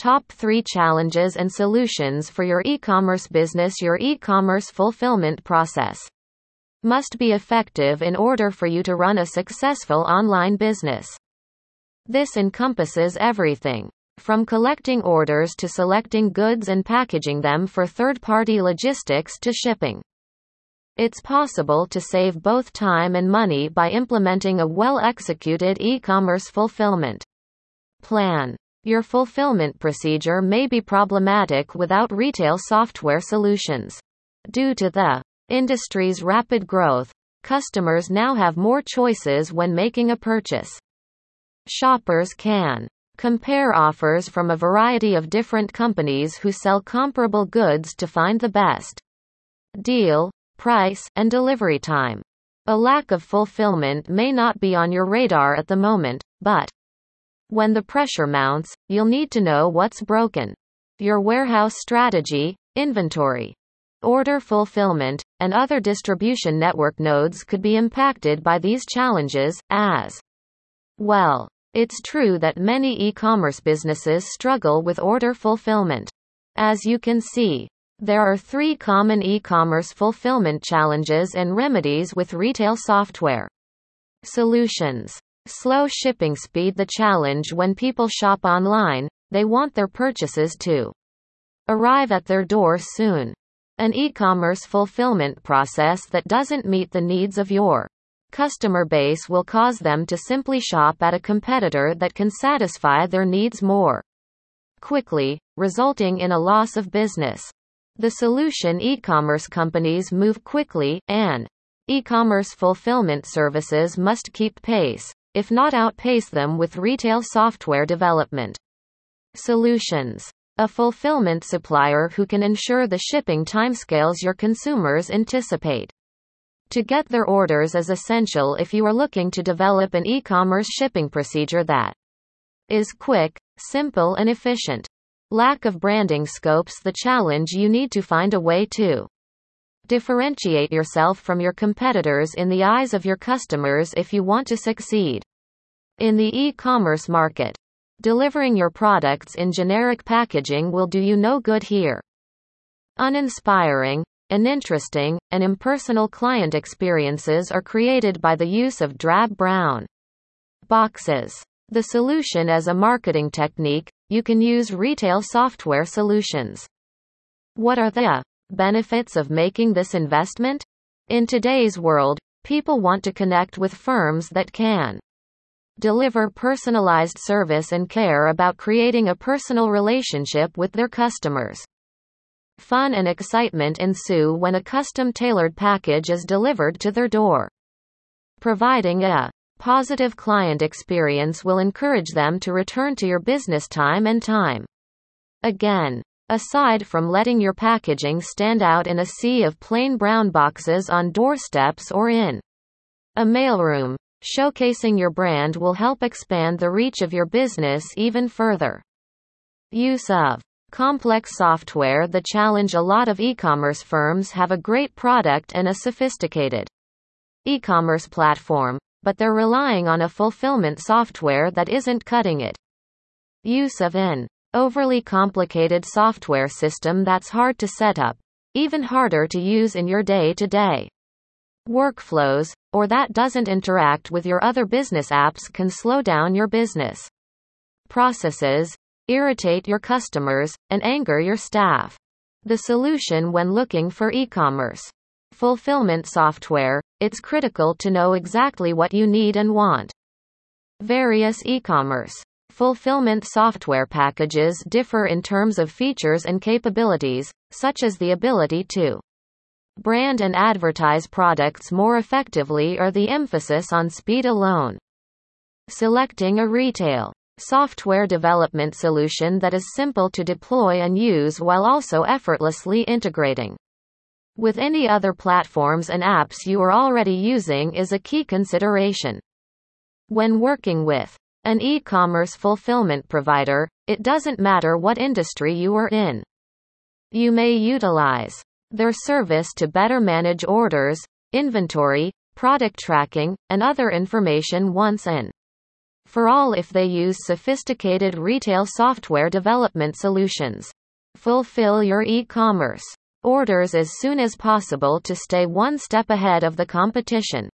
Top 3 challenges and solutions for your e-commerce business Your e-commerce fulfillment process must be effective in order for you to run a successful online business. This encompasses everything from collecting orders to selecting goods and packaging them for third-party logistics to shipping. It's possible to save both time and money by implementing a well-executed e-commerce fulfillment plan. Your fulfillment procedure may be problematic without retail software solutions. Due to the industry's rapid growth, customers now have more choices when making a purchase. Shoppers can compare offers from a variety of different companies who sell comparable goods to find the best deal, price, and delivery time. A lack of fulfillment may not be on your radar at the moment, but when the pressure mounts, you'll need to know what's broken. Your warehouse strategy, inventory, order fulfillment, and other distribution network nodes could be impacted by these challenges, as well. It's true that many e-commerce businesses struggle with order fulfillment. As you can see, there are three common e-commerce fulfillment challenges and remedies with retail software. Solutions Slow shipping speed The challenge when people shop online, they want their purchases to arrive at their door soon. An e-commerce fulfillment process that doesn't meet the needs of your customer base will cause them to simply shop at a competitor that can satisfy their needs more quickly, resulting in a loss of business. The solution e-commerce companies move quickly, and e-commerce fulfillment services must keep pace if not outpace them with retail software development. Solutions. A fulfillment supplier who can ensure the shipping timescales your consumers anticipate. To get their orders is essential if you are looking to develop an e-commerce shipping procedure that is quick, simple and efficient. Lack of branding scopes the challenge you need to find a way to Differentiate yourself from your competitors in the eyes of your customers if you want to succeed. In the e-commerce market, delivering your products in generic packaging will do you no good here. Uninspiring, uninteresting, and impersonal client experiences are created by the use of drab brown boxes. The solution as a marketing technique, you can use retail software solutions. What are the Benefits of making this investment? In today's world, people want to connect with firms that can deliver personalized service and care about creating a personal relationship with their customers. Fun and excitement ensue when a custom tailored package is delivered to their door. Providing a positive client experience will encourage them to return to your business time and time again. Aside from letting your packaging stand out in a sea of plain brown boxes on doorsteps or in a mailroom, showcasing your brand will help expand the reach of your business even further. Use of complex software The challenge a lot of e-commerce firms have a great product and a sophisticated e-commerce platform, but they're relying on a fulfillment software that isn't cutting it. Use of an overly complicated software system that's hard to set up, even harder to use in your day-to-day workflows, or that doesn't interact with your other business apps can slow down your business processes, irritate your customers, and anger your staff. The solution when looking for e-commerce fulfillment software, it's critical to know exactly what you need and want. Various e-commerce Fulfillment software packages differ in terms of features and capabilities, such as the ability to brand and advertise products more effectively or the emphasis on speed alone. Selecting a retail software development solution that is simple to deploy and use while also effortlessly integrating with any other platforms and apps you are already using is a key consideration. When working with an e-commerce fulfillment provider, it doesn't matter what industry you are in. You may utilize their service to better manage orders, inventory, product tracking, and other information once an For all if they use sophisticated retail software development solutions. Fulfill your e-commerce orders as soon as possible to stay one step ahead of the competition.